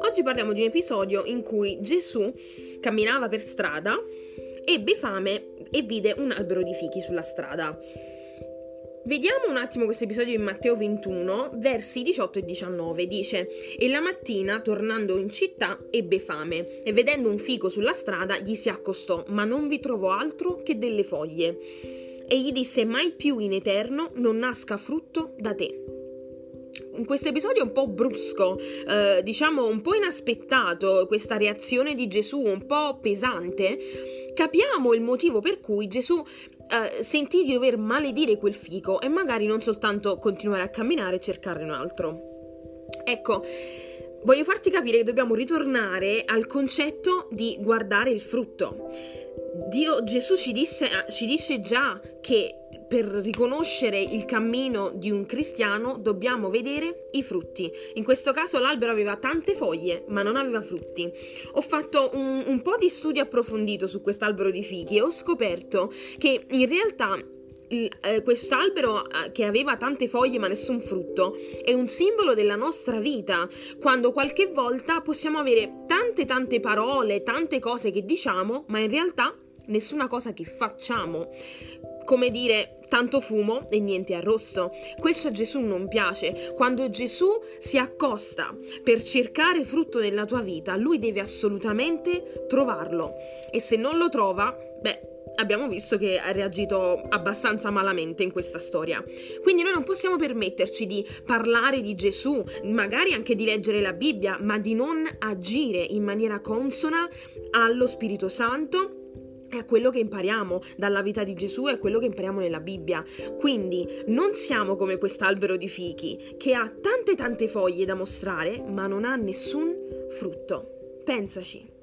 Oggi parliamo di un episodio in cui Gesù camminava per strada, ebbe fame e vide un albero di fichi sulla strada. Vediamo un attimo questo episodio in Matteo 21, versi 18 e 19. Dice: E la mattina, tornando in città, ebbe fame, e vedendo un fico sulla strada, gli si accostò, ma non vi trovò altro che delle foglie. E gli disse: Mai più in eterno non nasca frutto da te in questo episodio un po' brusco, eh, diciamo un po' inaspettato, questa reazione di Gesù un po' pesante, capiamo il motivo per cui Gesù eh, sentì di dover maledire quel fico e magari non soltanto continuare a camminare e cercare un altro. Ecco, voglio farti capire che dobbiamo ritornare al concetto di guardare il frutto. Dio, Gesù ci disse, ci dice già che per riconoscere il cammino di un cristiano dobbiamo vedere i frutti. In questo caso l'albero aveva tante foglie, ma non aveva frutti. Ho fatto un, un po' di studio approfondito su quest'albero di fichi e ho scoperto che in realtà quest'albero eh, che aveva tante foglie ma nessun frutto è un simbolo della nostra vita, quando qualche volta possiamo avere tante tante parole, tante cose che diciamo, ma in realtà nessuna cosa che facciamo come dire tanto fumo e niente arrosto. Questo a Gesù non piace. Quando Gesù si accosta per cercare frutto nella tua vita, lui deve assolutamente trovarlo. E se non lo trova, beh, abbiamo visto che ha reagito abbastanza malamente in questa storia. Quindi noi non possiamo permetterci di parlare di Gesù, magari anche di leggere la Bibbia, ma di non agire in maniera consona allo Spirito Santo è quello che impariamo dalla vita di Gesù, è quello che impariamo nella Bibbia. Quindi non siamo come quest'albero di fichi che ha tante tante foglie da mostrare, ma non ha nessun frutto. Pensaci.